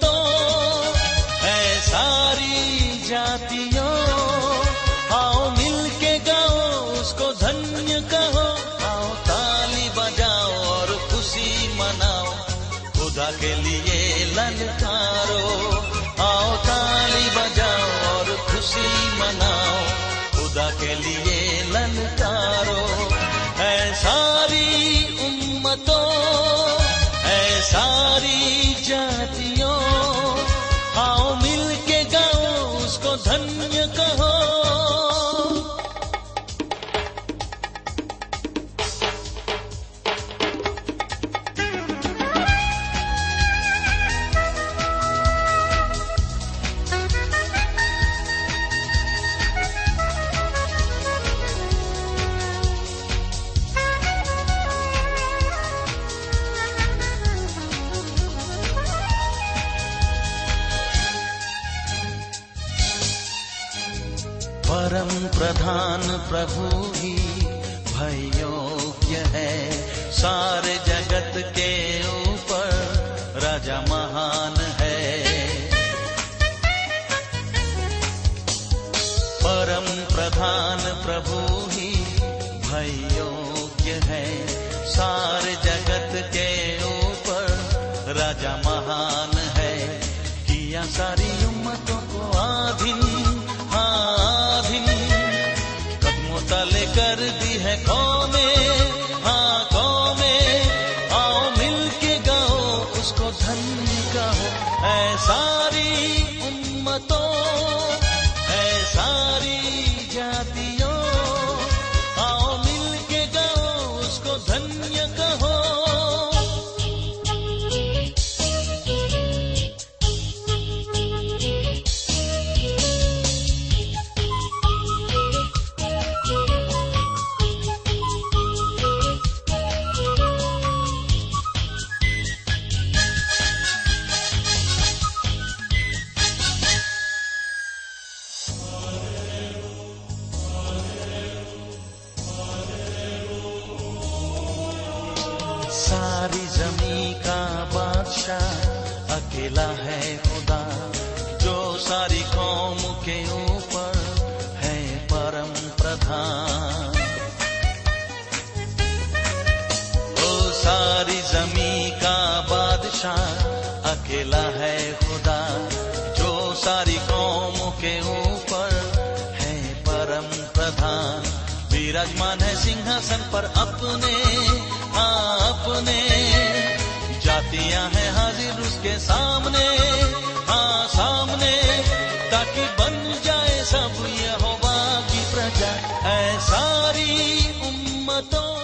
تو ہے ساری جاتی پر ہیو گ ہے سارے قیمتوں سن پر اپنے ہاں اپنے۔ جاتیاں ہیں حاضر اس کے سامنے ہاں سامنے۔ تاکہ بن جائے سب یہ ہوبا کی پرجا، اے ساری امتوں۔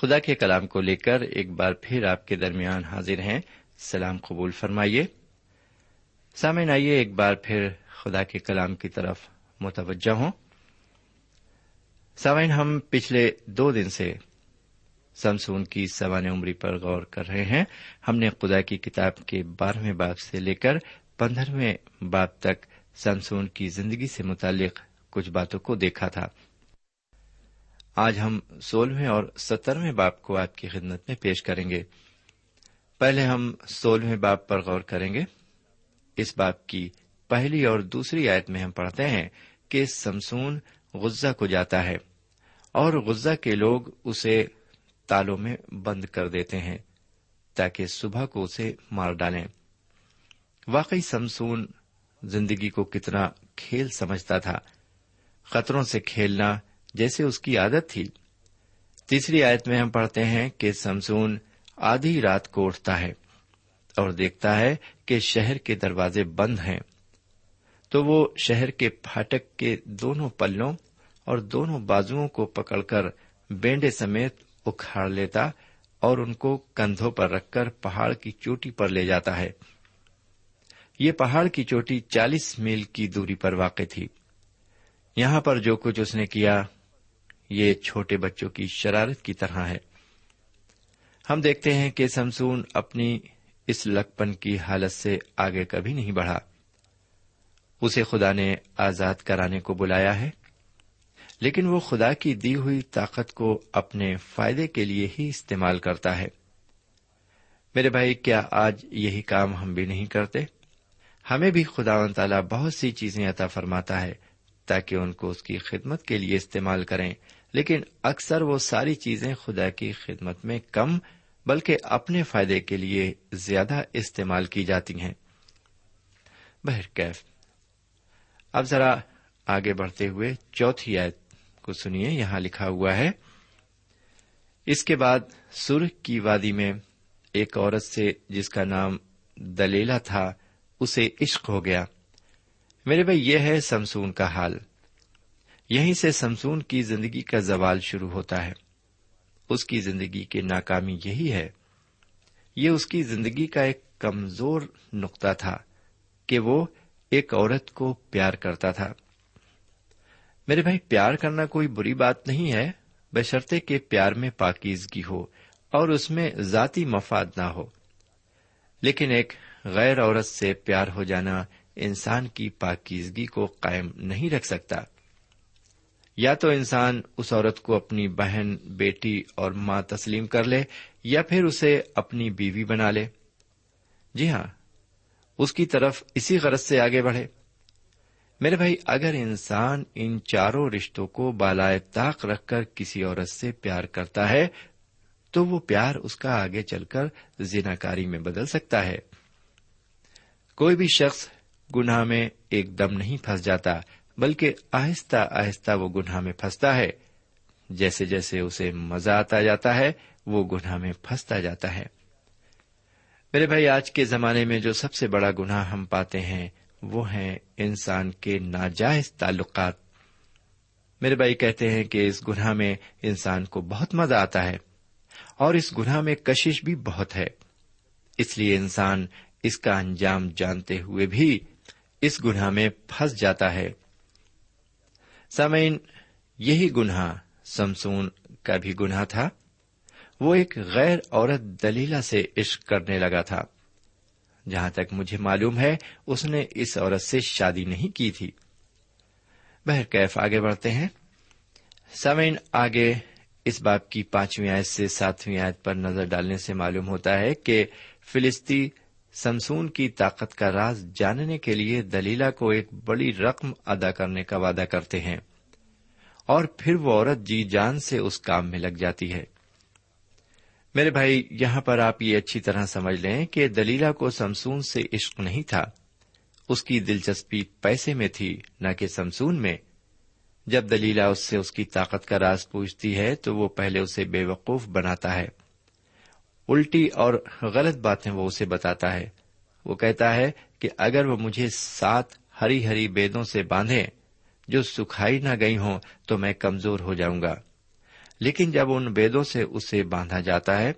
خدا کے کلام کو لے کر ایک بار پھر آپ کے درمیان حاضر ہیں۔ سلام قبول فرمائیے۔ سامعین، آئیے ایک بار پھر خدا کے کلام کی طرف متوجہ ہوں۔ سامعین، ہم پچھلے دو دن سے سمسون کی سوان عمری پر غور کر رہے ہیں۔ ہم نے خدا کی کتاب کے بارہویں باپ سے لے کر پندرہویں باپ تک سمسون کی زندگی سے متعلق کچھ باتوں کو دیکھا تھا۔ آج ہم سولہویں اور سترویں باپ کو آپ کی خدمت میں پیش کریں گے۔ پہلے ہم سولہویں باپ پر غور کریں گے۔ اس باپ کی پہلی اور دوسری آیت میں ہم پڑھتے ہیں کہ سمسون غزہ کو جاتا ہے اور غزہ کے لوگ اسے تالوں میں بند کر دیتے ہیں تاکہ صبح کو اسے مار ڈالیں۔ واقعی سمسون زندگی کو کتنا کھیل سمجھتا تھا۔ خطروں سے کھیلنا جیسے اس کی عادت تھی۔ تیسری آیت میں ہم پڑھتے ہیں کہ سمسون آدھی رات کو اٹھتا ہے اور دیکھتا ہے کہ شہر کے دروازے بند ہیں۔ تو وہ شہر کے پھاٹک کے دونوں پلوں اور دونوں بازو کو پکڑ کر بینڈے سمیت اکھاڑ لیتا اور ان کو کندھوں پر رکھ کر پہاڑ کی چوٹی پر لے جاتا ہے۔ یہ پہاڑ کی چوٹی چالیس میل کی دوری پر واقع تھی۔ یہاں پر جو کچھ اس نے کیا، یہ چھوٹے بچوں کی شرارت کی طرح ہے۔ ہم دیکھتے ہیں کہ سمسون اپنی اس لکپن کی حالت سے آگے کبھی نہیں بڑھا۔ اسے خدا نے آزاد کرانے کو بلایا ہے، لیکن وہ خدا کی دی ہوئی طاقت کو اپنے فائدے کے لیے ہی استعمال کرتا ہے۔ میرے بھائی، کیا آج یہی کام ہم بھی نہیں کرتے؟ ہمیں بھی خدا و تعالی بہت سی چیزیں عطا فرماتا ہے تاکہ ان کو اس کی خدمت کے لیے استعمال کریں۔ لیکن اکثر وہ ساری چیزیں خدا کی خدمت میں کم، بلکہ اپنے فائدے کے لیے زیادہ استعمال کی جاتی ہیں۔ بہرکیف۔ اب ذرا آگے بڑھتے ہوئے چوتھی آیت کو سنیے، یہاں لکھا ہوا ہے، اس کے بعد سرخ کی وادی میں ایک عورت سے جس کا نام دلیلا تھا، اسے عشق ہو گیا۔ میرے بھائی، یہ ہے سمسون کا حال۔ یہیں سے سمسون کی زندگی کا زوال شروع ہوتا ہے۔ اس کی زندگی کی ناکامی یہی ہے۔ یہ اس کی زندگی کا ایک کمزور نقطہ تھا کہ وہ ایک عورت کو پیار کرتا تھا۔ میرے بھائی، پیار کرنا کوئی بری بات نہیں ہے، بشرطے کہ پیار میں پاکیزگی ہو اور اس میں ذاتی مفاد نہ ہو۔ لیکن ایک غیر عورت سے پیار ہو جانا انسان کی پاکیزگی کو قائم نہیں رکھ سکتا۔ یا تو انسان اس عورت کو اپنی بہن، بیٹی اور ماں تسلیم کر لے یا پھر اسے اپنی بیوی بنا لے۔ جی ہاں اس کی طرف اسی غرض سے آگے بڑھے۔ میرے بھائی، اگر انسان ان چاروں رشتوں کو بالائے طاق رکھ کر کسی عورت سے پیار کرتا ہے، تو وہ پیار اس کا آگے چل کر زنا کاری میں بدل سکتا ہے۔ کوئی بھی شخص گناہ میں ایک دم نہیں پھنس جاتا، بلکہ آہستہ آہستہ وہ گناہ میں پھنستا ہے۔ جیسے جیسے اسے مزہ آتا جاتا ہے، وہ گناہ میں پھنستا جاتا ہے۔ میرے بھائی، آج کے زمانے میں جو سب سے بڑا گناہ ہم پاتے ہیں، وہ ہیں انسان کے ناجائز تعلقات۔ میرے بھائی کہتے ہیں کہ اس گناہ میں انسان کو بہت مزہ آتا ہے اور اس گناہ میں کشش بھی بہت ہے۔ اس لیے انسان اس کا انجام جانتے ہوئے بھی اس گناہ میں پھنس جاتا ہے۔ سامعین، یہی گناہ سمسون کا بھی گناہ تھا۔ وہ ایک غیر عورت دلیلا سے عشق کرنے لگا تھا۔ جہاں تک مجھے معلوم ہے، اس نے اس عورت سے شادی نہیں کی تھی۔ بہرکیف آگے بڑھتے ہیں۔ سمین آگے اس باپ کی پانچویں آیت سے ساتویں آیت پر نظر ڈالنے سے معلوم ہوتا ہے کہ فلسطی سمسون کی طاقت کا راز جاننے کے لیے دلیلا کو ایک بڑی رقم ادا کرنے کا وعدہ کرتے ہیں۔ اور پھر وہ عورت جی جان سے اس کام میں لگ جاتی ہے۔ میرے بھائی، یہاں پر آپ یہ اچھی طرح سمجھ لیں کہ دلیلا کو سمسون سے عشق نہیں تھا۔ اس کی دلچسپی پیسے میں تھی، نہ کہ سمسون میں۔ جب دلیلا اس سے اس کی طاقت کا راز پوچھتی ہے، تو وہ پہلے اسے بے وقوف بناتا ہے۔ الٹی اور غلط باتیں وہ اسے بتاتا ہے۔ وہ کہتا ہے کہ اگر وہ مجھے سات ہری ہری بیدوں سے باندھے جو سکھائی نہ گئی ہوں، تو میں کمزور ہو جاؤں گا۔ لیکن جب ان بیدوں سے اسے باندھا جاتا ہے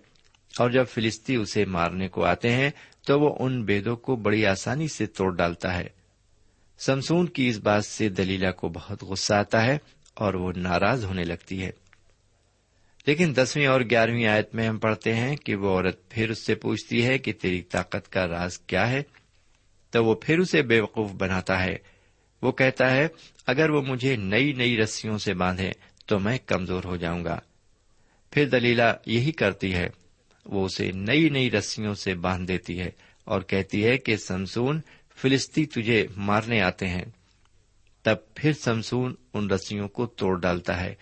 اور جب فلسطی اسے مارنے کو آتے ہیں، تو وہ ان بیدوں کو بڑی آسانی سے توڑ ڈالتا ہے۔ سمسون کی اس بات سے دلیلا کو بہت غصہ آتا ہے اور وہ ناراض ہونے لگتی ہے۔ لیکن دسویں اور گیارہویں آیت میں ہم پڑھتے ہیں کہ وہ عورت پھر اس سے پوچھتی ہے کہ تیری طاقت کا راز کیا ہے؟ تو وہ پھر اسے بے وقوف بناتا ہے۔ وہ کہتا ہے، اگر وہ مجھے نئی نئی رسیوں سے باندھے تو میں کمزور ہو جاؤں گا۔ پھر دلیلا یہی کرتی ہے، وہ اسے نئی نئی رسیوں سے باندھ دیتی ہے اور کہتی ہے کہ سمسون فلسطی تجھے مارنے آتے ہیں۔ تب پھر سمسون ان رسیوں کو توڑ ڈالتا ہے۔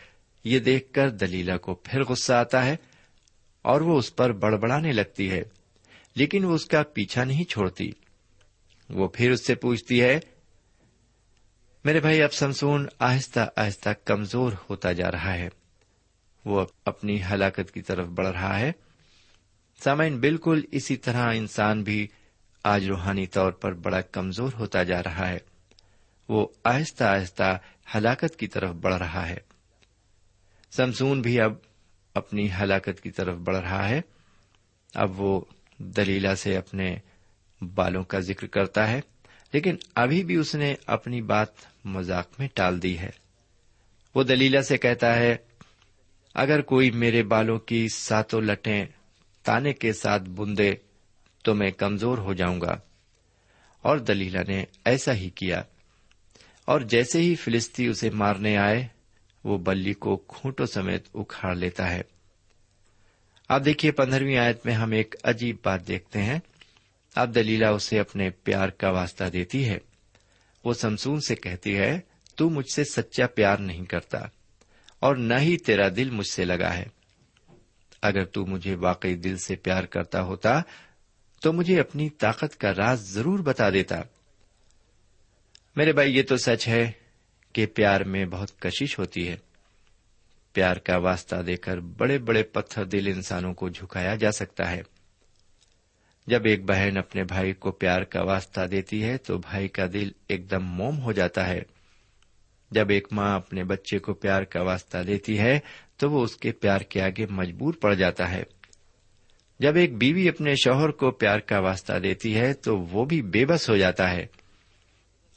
یہ دیکھ کر دلیلا کو پھر غصہ آتا ہے اور وہ اس پر بڑبڑانے لگتی ہے، لیکن وہ اس کا پیچھا نہیں چھوڑتی۔ وہ پھر اس سے پوچھتی ہے میرے بھائی، اب سمسون آہستہ آہستہ کمزور ہوتا جا رہا ہے۔ وہ اپنی ہلاکت کی طرف بڑھ رہا ہے۔ سامعین، بالکل اسی طرح انسان بھی آج روحانی طور پر بڑا کمزور ہوتا جا رہا ہے۔ وہ آہستہ آہستہ ہلاکت کی طرف بڑھ رہا ہے۔ سمسون بھی اب اپنی ہلاکت کی طرف بڑھ رہا ہے۔ اب وہ دلیلا سے اپنے بالوں کا ذکر کرتا ہے۔ لیکن ابھی بھی اس نے اپنی بات مذاق میں ٹال دی ہے۔ وہ دلیلا سے کہتا ہے، اگر کوئی میرے بالوں کی ساتوں لٹیں تانے کے ساتھ بندے، تو میں کمزور ہو جاؤں گا۔ اور دلیلا نے ایسا ہی کیا۔ اور جیسے ہی فلسطی اسے مارنے آئے، وہ بلی کو کھوٹوں سمیت اکھاڑ لیتا ہے۔ آپ دیکھیے پندرہویں آیت میں ہم ایک عجیب بات دیکھتے ہیں۔ اب دلیلا اسے اپنے پیار کا واسطہ دیتی ہے۔ وہ سمسون سے کہتی ہے، تو مجھ سے سچا پیار نہیں کرتا، اور نہ ہی تیرا دل مجھ سے لگا ہے۔ اگر تو مجھے واقعی دل سے پیار کرتا ہوتا، تو مجھے اپنی طاقت کا راز ضرور بتا دیتا۔ میرے بھائی، یہ تو سچ ہے کہ پیار میں بہت کشش ہوتی ہے۔ پیار کا واسطہ دے کر بڑے بڑے پتھر دل انسانوں کو جھکایا جا سکتا ہے۔ جب ایک بہن اپنے بھائی کو پیار کا واسطہ دیتی ہے تو بھائی کا دل ایک دم موم ہو جاتا ہے۔ جب ایک ماں اپنے بچے کو پیار کا واسطہ دیتی ہے تو وہ اس کے پیار کے آگے مجبور پڑ جاتا ہے۔ جب ایک بیوی اپنے شوہر کو پیار کا واسطہ دیتی ہے تو وہ بھی بے بس ہو جاتا ہے۔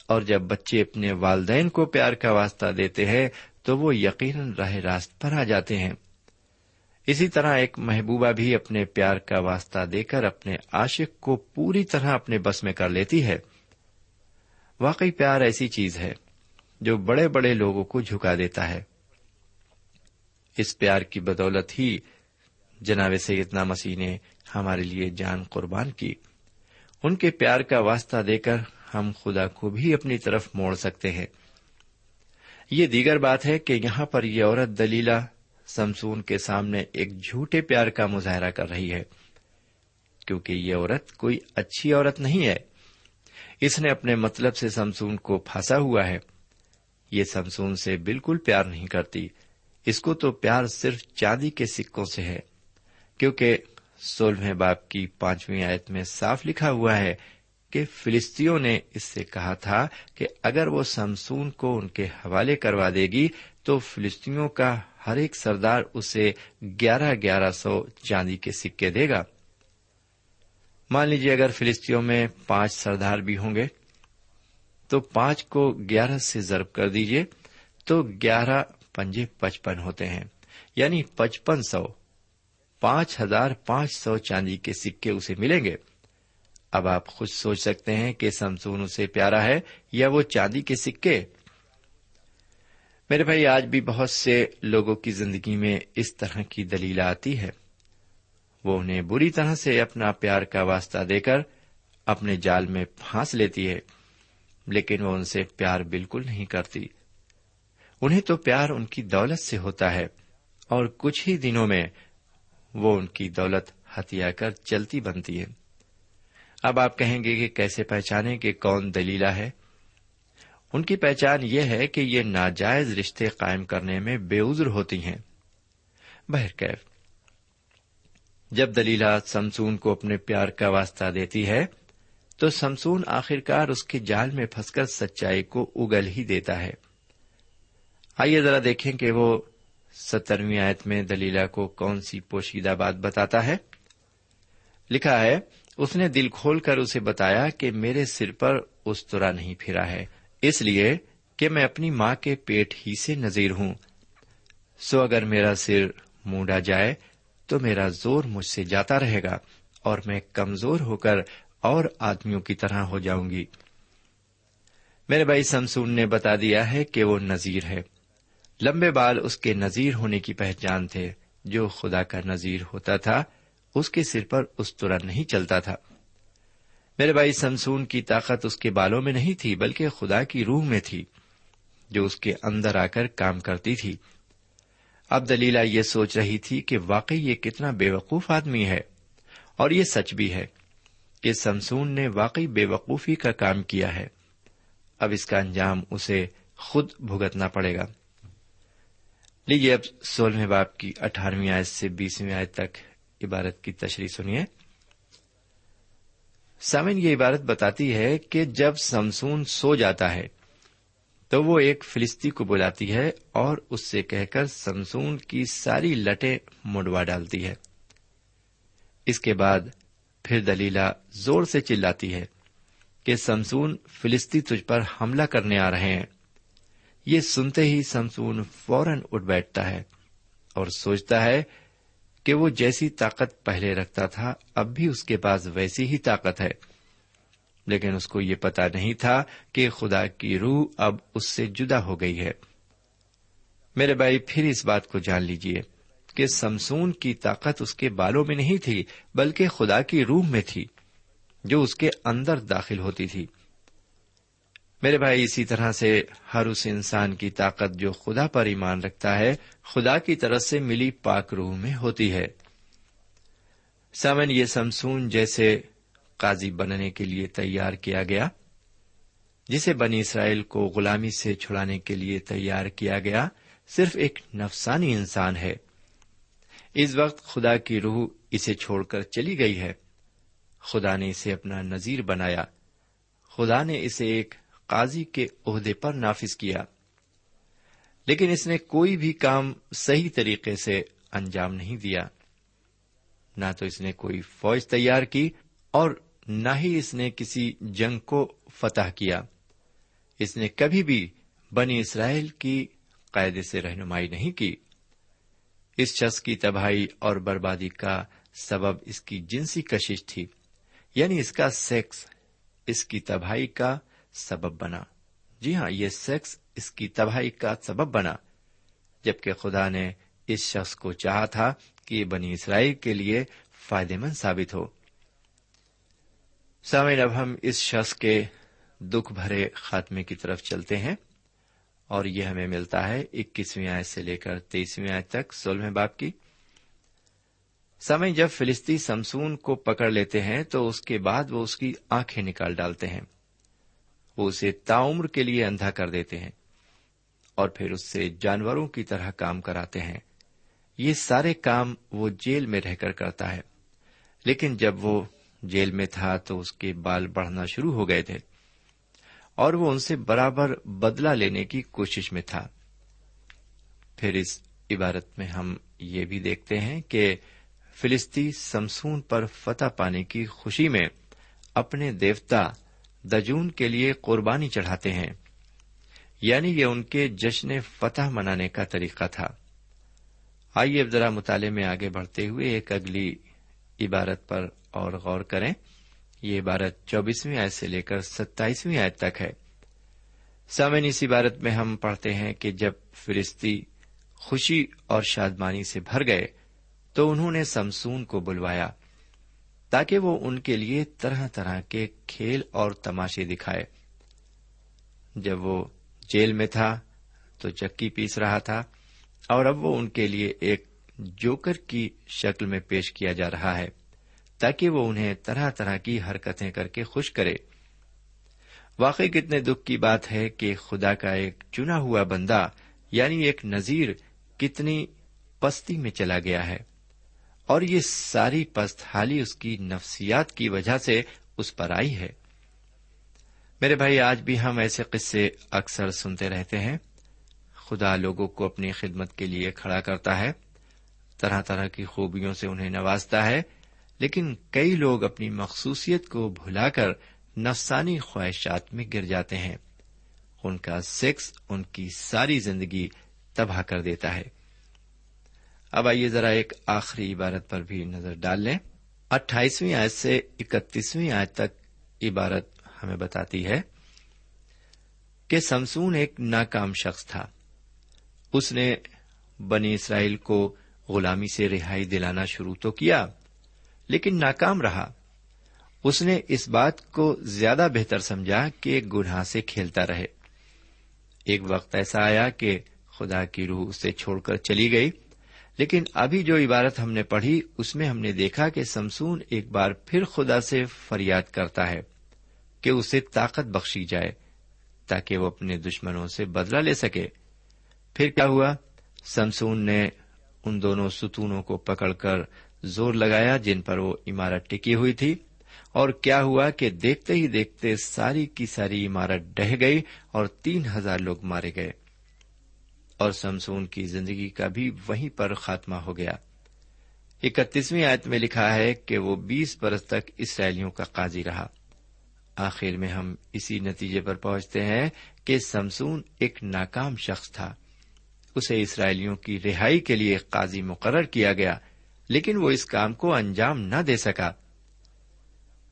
اور جب بچے اپنے والدین کو پیار کا واسطہ دیتے ہیں تو وہ یقیناً راہ راست پر آ جاتے ہیں۔ اسی طرح ایک محبوبہ بھی اپنے پیار کا واسطہ دے کر اپنے عاشق کو پوری طرح اپنے بس میں کر لیتی ہے۔ واقعی پیار ایسی چیز ہے جو بڑے بڑے لوگوں کو جھکا دیتا ہے۔ اس پیار کی بدولت ہی جناب سیدنا مسیح نے ہمارے لیے جان قربان کی۔ ان کے پیار کا واسطہ دے کر ہم خدا کو بھی اپنی طرف موڑ سکتے ہیں۔ یہ دیگر بات ہے کہ یہاں پر یہ عورت دلیلا سمسون کے سامنے ایک جھوٹے پیار کا مظاہرہ کر رہی ہے، کیونکہ یہ عورت کوئی اچھی عورت نہیں ہے۔ اس نے اپنے مطلب سے سمسون کو پھنسا ہوا ہے۔ یہ سمسون سے بالکل پیار نہیں کرتی۔ اس کو تو پیار صرف چاندی کے سکوں سے ہے، کیونکہ سولہویں باپ کی پانچویں آیت میں صاف لکھا ہوا ہے کہ فلسطینوں نے اس سے کہا تھا کہ اگر وہ سمسون کو ان کے حوالے کروا دے گی تو فلسطینوں کا ہر ایک سردار اسے گیارہ گیارہ سو چاندی کے سکے دے گا۔ مان لیجیے اگر فلسطینوں میں پانچ سردار بھی ہوں گے، تو پانچ کو گیارہ سے ضرب کر دیجیے تو گیارہ پنجے پچپن ہوتے ہیں۔ یعنی پچپن سو، پانچ ہزار پانچ سو چاندی کے سکے اسے ملیں گے۔ اب آپ خود سوچ سکتے ہیں کہ سمسون اسے پیارا ہے یا وہ چاندی کے سکے۔ میرے بھائی، آج بھی بہت سے لوگوں کی زندگی میں اس طرح کی دلیل آتی ہے۔ وہ انہیں بری طرح سے اپنا پیار کا واسطہ دے کر اپنے جال میں پھانس لیتی ہے، لیکن وہ ان سے پیار بالکل نہیں کرتی۔ انہیں تو پیار ان کی دولت سے ہوتا ہے، اور کچھ ہی دنوں میں وہ ان کی دولت ہتھیا کر چلتی بنتی ہے۔ اب آپ کہیں گے کہ کیسے پہچانے کہ کون دلیلا ہے؟ ان کی پہچان یہ ہے کہ یہ ناجائز رشتے قائم کرنے میں بے عذر ہوتی ہیں۔ بہرکیف جب دلیلا سمسون کو اپنے پیار کا واسطہ دیتی ہے، تو سمسون آخرکار اس کے جال میں پھنس کر سچائی کو اگل ہی دیتا ہے۔ آئیے ذرا دیکھیں کہ وہ سترویں آیت میں دلیلا کو کون سی پوشیدہ بات بتاتا ہے۔ لکھا ہے، اس نے دل کھول کر اسے بتایا کہ میرے سر پر استرا نہیں پھرا ہے۔ اس لیے کہ میں اپنی ماں کے پیٹ ہی سے نظیر ہوں۔ سو اگر میرا سر مونڈا جائے تو میرا زور مجھ سے جاتا رہے گا اور میں کمزور ہو کر اور آدمیوں کی طرح ہو جاؤں گی۔ میرے بھائی، سمسون نے بتا دیا ہے کہ وہ نذیر ہے۔ لمبے بال اس کے نذیر ہونے کی پہچان تھے۔ جو خدا کا نذیر ہوتا تھا، اس کے سر پر اس طرح نہیں چلتا تھا۔ میرے بھائی، سمسون کی طاقت اس کے بالوں میں نہیں تھی، بلکہ خدا کی روح میں تھی، جو اس کے اندر آ کر کام کرتی تھی۔ اب دلیلا یہ سوچ رہی تھی کہ واقعی یہ کتنا بے وقوف آدمی ہے، اور یہ سچ بھی ہے کہ سمسون نے واقعی بے وقوفی کا کام کیا ہے۔ اب اس کا انجام اسے خود بھگتنا پڑے گا۔ لیجیے اب سولہویں باپ کی اٹھارہویں آیت سے بیسویں آیت تک عبارت کی تشریح سنیے۔ سامن یہ عبارت بتاتی ہے کہ جب سمسون سو جاتا ہے تو وہ ایک فلسطی کو بلاتی ہے اور اس سے کہہ کر سمسون کی ساری لٹیں مڈوا ڈالتی ہے۔ اس کے بعد پھر دلیلا زور سے چلاتی ہے کہ سمسون فلسطی تجھ پر حملہ کرنے آ رہے ہیں۔ یہ سنتے ہی سمسون فوراً اٹھ بیٹھتا ہے اور سوچتا ہے کہ وہ جیسی طاقت پہلے رکھتا تھا، اب بھی اس کے پاس ویسی ہی طاقت ہے۔ لیکن اس کو یہ پتا نہیں تھا کہ خدا کی روح اب اس سے جدا ہو گئی ہے۔ میرے بھائی، پھر اس بات کو جان لیجیے کہ سمسون کی طاقت اس کے بالوں میں نہیں تھی، بلکہ خدا کی روح میں تھی، جو اس کے اندر داخل ہوتی تھی۔ میرے بھائی، اسی طرح سے ہر اس انسان کی طاقت جو خدا پر ایمان رکھتا ہے، خدا کی طرف سے ملی پاک روح میں ہوتی ہے۔ سمن یہ سمسون جیسے قاضی بننے کے لیے تیار کیا گیا، جسے بنی اسرائیل کو غلامی سے چھڑانے کے لیے تیار کیا گیا، صرف ایک نفسانی انسان ہے۔ اس وقت خدا کی روح اسے چھوڑ کر چلی گئی ہے۔ خدا نے اسے اپنا نذیر بنایا۔ خدا نے اسے ایک قاضی کے عہدے پر نافذ کیا۔ لیکن اس نے کوئی بھی کام صحیح طریقے سے انجام نہیں دیا۔ نہ تو اس نے کوئی فوج تیار کی اور نہ ہی اس نے کسی جنگ کو فتح کیا۔ اس نے کبھی بھی بنی اسرائیل کی قاعدے سے رہنمائی نہیں کی۔ اس شخص کی تباہی اور بربادی کا سبب اس کی جنسی کشش تھی یعنی اس کا سیکس، اس کی تباہی کا سبب بنا۔ جی ہاں یہ سیکس اس کی تباہی کا سبب بنا۔ جبکہ خدا نے اس شخص کو چاہا تھا کہ یہ بنی اسرائیل کے لیے فائدے مند ثابت ہو۔ سامعین، اب ہم اس شخص کے دکھ بھرے خاتمے کی طرف چلتے ہیں اور یہ ہمیں ملتا ہے اکیسویں آیت سے لے کر تیسویں آیت تک سولہویں باپ کی۔ سمے جب فلسطی سمسون کو پکڑ لیتے ہیں تو اس کے بعد وہ اس کی آنکھیں نکال ڈالتے ہیں۔ وہ اسے تاعمر کے لیے اندھا کر دیتے ہیں اور پھر اس سے جانوروں کی طرح کام کراتے ہیں۔ یہ سارے کام وہ جیل میں رہ کر کرتا ہے۔ لیکن جب وہ جیل میں تھا تو اس کے بال بڑھنا شروع ہو گئے تھے اور وہ ان سے برابر بدلا لینے کی کوشش میں تھا۔ پھر اس عبارت میں ہم یہ بھی دیکھتے ہیں کہ فلسطی سمسون پر فتح پانے کی خوشی میں اپنے دیوتا دجون کے لیے قربانی چڑھاتے ہیں۔ یعنی یہ ان کے جشن فتح منانے کا طریقہ تھا۔ آئیے اب ذرا مطالعے میں آگے بڑھتے ہوئے ایک اگلی عبارت پر اور غور کریں۔ یہ عبارت چوبیسویں آیت سے لے کر ستائیسویں آیت تک ہے۔ سامن اس عبارت میں ہم پڑھتے ہیں کہ جب فرستی خوشی اور شادمانی سے بھر گئے تو انہوں نے سمسون کو بلوایا۔ تاکہ وہ ان کے لیے طرح طرح کے کھیل اور تماشے دکھائے۔ جب وہ جیل میں تھا تو چکی پیس رہا تھا اور اب وہ ان کے لیے ایک جوکر کی شکل میں پیش کیا جا رہا ہے تاکہ وہ انہیں طرح طرح کی حرکتیں کر کے خوش کرے۔ واقعی کتنے دکھ کی بات ہے کہ خدا کا ایک چنا ہوا بندہ یعنی ایک نذیر، کتنی پستی میں چلا گیا ہے۔ اور یہ ساری پست حالی اس کی نفسیات کی وجہ سے اس پر آئی ہے۔ میرے بھائی، آج بھی ہم ایسے قصے اکثر سنتے رہتے ہیں۔ خدا لوگوں کو اپنی خدمت کے لیے کھڑا کرتا ہے، طرح طرح کی خوبیوں سے انہیں نوازتا ہے، لیکن کئی لوگ اپنی مخصوصیت کو بھلا کر نفسانی خواہشات میں گر جاتے ہیں۔ ان کا سیکس ان کی ساری زندگی تباہ کر دیتا ہے۔ اب آئیے ذرا ایک آخری عبارت پر بھی نظر ڈال لیں۔ اٹھائیسویں آیت سے اکتیسویں آیت تک عبارت ہمیں بتاتی ہے کہ سمسون ایک ناکام شخص تھا۔ اس نے بنی اسرائیل کو غلامی سے رہائی دلانا شروع تو کیا، لیکن ناکام رہا۔ اس نے اس بات کو زیادہ بہتر سمجھا کہ گناہ سے کھیلتا رہے۔ ایک وقت ایسا آیا کہ خدا کی روح اسے چھوڑ کر چلی گئی۔ لیکن ابھی جو عبارت ہم نے پڑھی، اس میں ہم نے دیکھا کہ سمسون ایک بار پھر خدا سے فریاد کرتا ہے کہ اسے طاقت بخشی جائے تاکہ وہ اپنے دشمنوں سے بدلا لے سکے۔ پھر کیا ہوا؟ سمسون نے ان دونوں ستونوں کو پکڑ کر زور لگایا جن پر وہ عمارت ٹکی ہوئی تھی۔ اور کیا ہوا کہ دیکھتے ہی دیکھتے ساری کی ساری عمارت ڈہ گئی اور تین ہزار لوگ مارے گئے۔ اور سمسون کی زندگی کا بھی وہیں پر خاتمہ ہو گیا۔ اکتیسویں آیت میں لکھا ہے کہ وہ بیس برس تک اسرائیلیوں کا قاضی رہا۔ آخر میں ہم اسی نتیجے پر پہنچتے ہیں کہ سمسون ایک ناکام شخص تھا۔ اسے اسرائیلیوں کی رہائی کے لیے قاضی مقرر کیا گیا، لیکن وہ اس کام کو انجام نہ دے سکا۔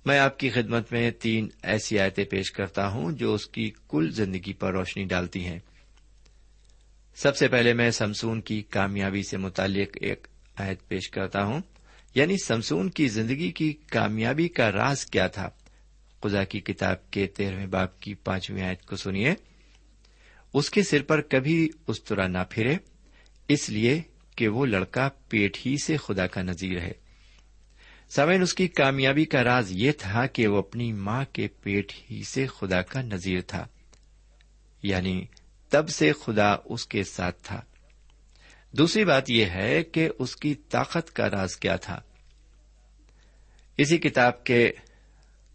میں آپ کی خدمت میں تین ایسی آیتیں پیش کرتا ہوں جو اس کی کل زندگی پر روشنی ڈالتی ہیں۔ سب سے پہلے میں سمسون کی کامیابی سے متعلق ایک آیت پیش کرتا ہوں۔ یعنی سمسون کی زندگی کی کامیابی کا راز کیا تھا؟ خدا کی کتاب کے تیرہویں باپ کی پانچویں آیت کو سنیے۔ اس کے سر پر کبھی استرا نہ پھرے، اس لیے کہ وہ لڑکا پیٹ ہی سے خدا کا نظیر ہے۔ سمین اس کی کامیابی کا راز یہ تھا کہ وہ اپنی ماں کے پیٹ ہی سے خدا کا نظیر تھا۔ یعنی تب سے خدا اس کے ساتھ تھا۔ دوسری بات یہ ہے کہ اس کی طاقت کا راز کیا تھا۔ اسی کتاب کے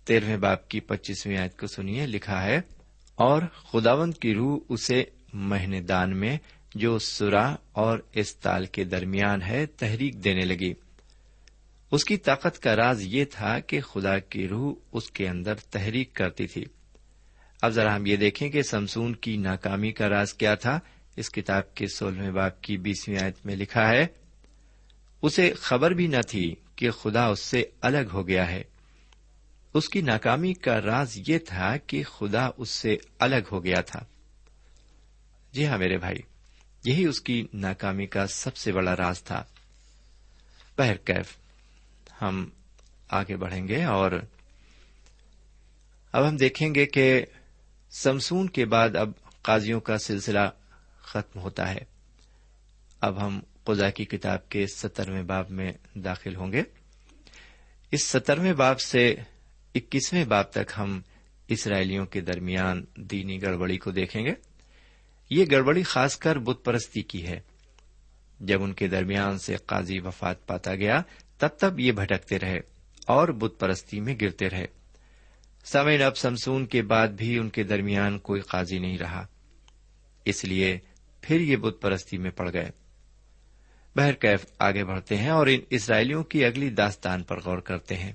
تیرہویں باپ کی پچیسویں آیت کو سنیے، لکھا ہے، اور خداوند کی روح اسے مہنے دان میں جو سرا اور استال کے درمیان ہے، تحریک دینے لگی۔ اس کی طاقت کا راز یہ تھا کہ خدا کی روح اس کے اندر تحریک کرتی تھی۔ اب ذرا ہم یہ دیکھیں کہ سمسون کی ناکامی کا راز کیا تھا۔ اس کتاب کے سولہویں باپ کی بیسویں آیت میں لکھا ہے، اسے خبر بھی نہ تھی کہ خدا اس سے الگ ہو گیا ہے۔ اس کی ناکامی کا راز یہ تھا کہ خدا اس سے الگ ہو گیا تھا۔ جی ہاں میرے بھائی، یہی اس کی ناکامی کا سب سے بڑا راز تھا۔ کیف، ہم آگے بڑھیں گے اور اب ہم دیکھیں گے کہ سمسون کے بعد اب قاضیوں کا سلسلہ ختم ہوتا ہے۔ اب ہم خدا کی کتاب کے سترویں باب میں داخل ہوں گے۔ اس سترویں باب سے اکیسویں باب تک ہم اسرائیلیوں کے درمیان دینی گڑبڑی کو دیکھیں گے۔ یہ گڑبڑی خاص کر بت پرستی کی ہے۔ جب ان کے درمیان سے قاضی وفات پاتا گیا، تب تب یہ بھٹکتے رہے اور بت پرستی میں گرتے رہے۔ سمین اب سمسون کے بعد بھی ان کے درمیان کوئی قاضی نہیں رہا۔ اس لیے پھر یہ بت پرستی میں پڑ گئے۔ بہرکیف آگے بڑھتے ہیں اور ان اسرائیلیوں کی اگلی داستان پر غور کرتے ہیں۔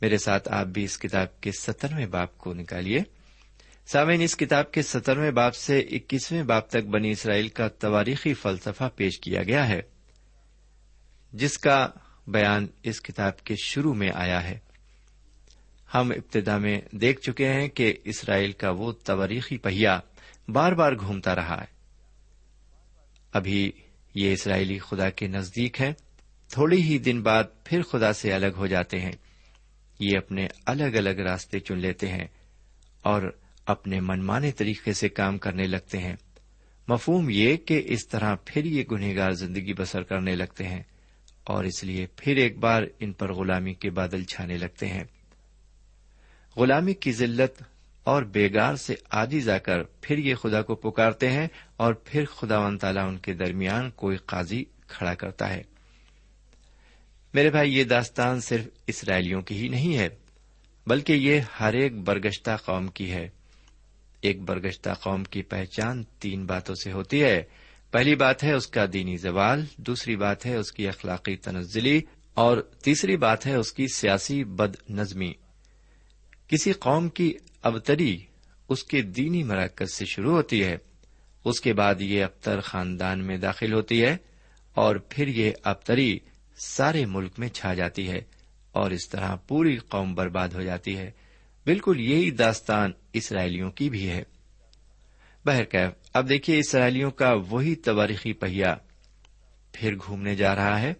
میرے ساتھ آپ بھی اس کتاب کے سترویں باپ کو نکالیے۔ سامعین، اس کتاب کے سترویں باپ سے اکیسویں باپ تک بنی اسرائیل کا تواریخی فلسفہ پیش کیا گیا ہے، جس کا بیان اس کتاب کے شروع میں آیا ہے۔ ہم ابتدا میں دیکھ چکے ہیں کہ اسرائیل کا وہ تواریخی پہیا بار بار گھومتا رہا ہے۔ ابھی یہ اسرائیلی خدا کے نزدیک ہے تھوڑی ہی دن بعد پھر خدا سے الگ ہو جاتے ہیں۔ یہ اپنے الگ الگ راستے چن لیتے ہیں اور اپنے منمانے طریقے سے کام کرنے لگتے ہیں۔ مفہوم یہ کہ اس طرح پھر یہ گنہگار زندگی بسر کرنے لگتے ہیں اور اس لیے پھر ایک بار ان پر غلامی کے بادل چھانے لگتے ہیں۔ غلامی کی ذلت اور بیگار سے آدھی جا کر پھر یہ خدا کو پکارتے ہیں اور پھر خدا و تعالیٰ ان کے درمیان کوئی قاضی کھڑا کرتا ہے۔ میرے بھائی، یہ داستان صرف اسرائیلیوں کی ہی نہیں ہے، بلکہ یہ ہر ایک برگشتہ قوم کی ہے۔ ایک برگشتہ قوم کی پہچان تین باتوں سے ہوتی ہے۔ پہلی بات ہے اس کا دینی زوال، دوسری بات ہے اس کی اخلاقی تنزلی، اور تیسری بات ہے اس کی سیاسی بد نظمی۔ کسی قوم کی ابتری اس کے دینی مراکز سے شروع ہوتی ہے، اس کے بعد یہ ابتر خاندان میں داخل ہوتی ہے اور پھر یہ ابتری سارے ملک میں چھا جاتی ہے اور اس طرح پوری قوم برباد ہو جاتی ہے۔ بالکل یہی داستان اسرائیلیوں کی بھی ہے۔ بہرکیف اب دیکھیے اسرائیلیوں کا وہی تواریخی پہیا پھر گھومنے جا رہا ہے۔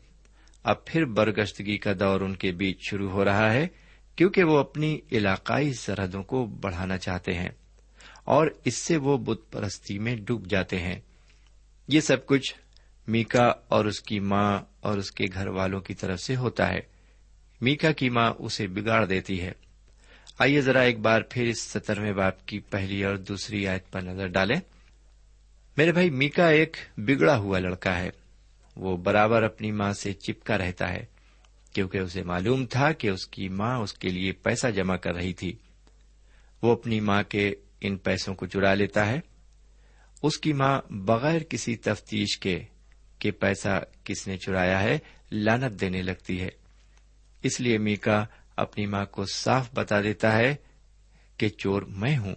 اب پھر برگشتگی کا دور ان کے بیچ شروع ہو رہا ہے۔ کیونکہ وہ اپنی علاقائی سرحدوں کو بڑھانا چاہتے ہیں اور اس سے وہ بت پرستی میں ڈوب جاتے ہیں۔ یہ سب کچھ میکا اور اس کی ماں اور اس کے گھر والوں کی طرف سے ہوتا ہے۔ میکا کی ماں اسے بگاڑ دیتی ہے۔ آئیے ذرا ایک بار پھر اس سترویں باپ کی پہلی اور دوسری آیت پر نظر ڈالیں۔ میرے بھائی، میکا ایک بگڑا ہوا لڑکا ہے۔ وہ برابر اپنی ماں سے چپکا رہتا ہے۔ کیونکہ اسے معلوم تھا کہ اس کی ماں اس کے لیے پیسہ جمع کر رہی تھی۔ وہ اپنی ماں کے ان پیسوں کو چڑا لیتا ہے۔ اس کی ماں بغیر کسی تفتیش کے کہ پیسہ کس نے چرایا ہے لانت دینے لگتی ہے۔ اس لیے میکا اپنی ماں کو صاف بتا دیتا ہے کہ چور میں ہوں۔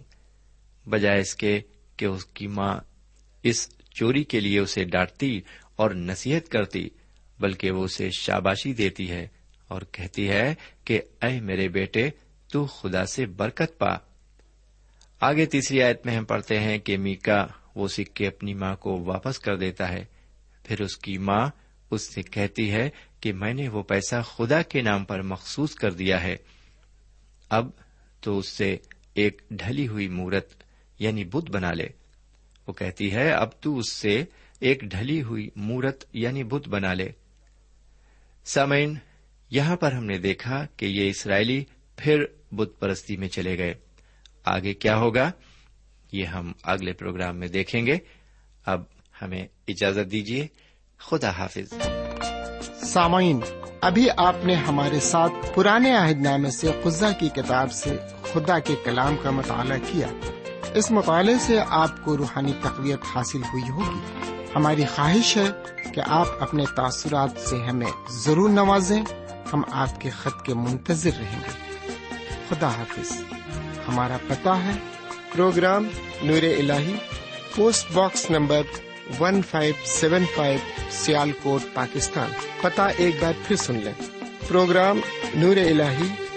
بجائے اس کے کہ اس کی ماں اس چوری کے لیے اسے ڈانٹتی اور نصیحت کرتی۔ بلکہ وہ اسے شاباشی دیتی ہے اور کہتی ہے کہ اے میرے بیٹے، تو خدا سے برکت پا۔ آگے تیسری آیت میں ہم پڑھتے ہیں کہ میکا وہ سکے اپنی ماں کو واپس کر دیتا ہے۔ پھر اس کی ماں اس سے کہتی ہے کہ میں نے وہ پیسہ خدا کے نام پر مخصوص کر دیا ہے۔ اب تو اس سے ایک ڈھلی ہوئی مورت یعنی بدھ بنا لے۔ وہ کہتی ہے، اب تو اس سے ایک ڈھلی ہوئی مورت یعنی بدھ بنا لے۔ سامعین، یہاں پر ہم نے دیکھا کہ یہ اسرائیلی پھر بت پرستی میں چلے گئے۔ آگے کیا ہوگا؟ یہ ہم اگلے پروگرام میں دیکھیں گے۔ اب ہمیں اجازت دیجیے خدا حافظ۔ سامعین، ابھی آپ نے ہمارے ساتھ پرانے عہد نامے سے خزہ کی کتاب سے خدا کے کلام کا مطالعہ کیا۔ اس مطالعے سے آپ کو روحانی تقویت حاصل ہوئی ہوگی۔ ہماری خواہش ہے کہ آپ اپنے تاثرات سے ہمیں ضرور نوازیں۔ ہم آپ کے خط کے منتظر رہیں گے۔ خدا حافظ۔ ہمارا پتا ہے۔ پروگرام نور ال post box number one five seven five Sialkot Pakistan. پتا ایک بار پھر سن لیں۔ پروگرام نور ال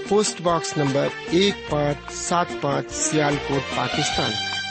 پوسٹ باکس نمبر ایک پانچ، سات پانچ سیال کوٹ Pakistan.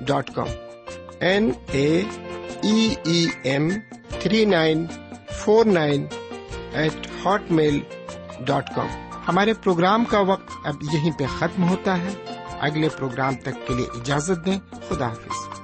dot com N A M three nine four nine eight hotmail dot com ہمارے پروگرام کا وقت اب یہیں پہ ختم ہوتا ہے۔ اگلے پروگرام تک کے لیے اجازت دیں۔ خدا حافظ۔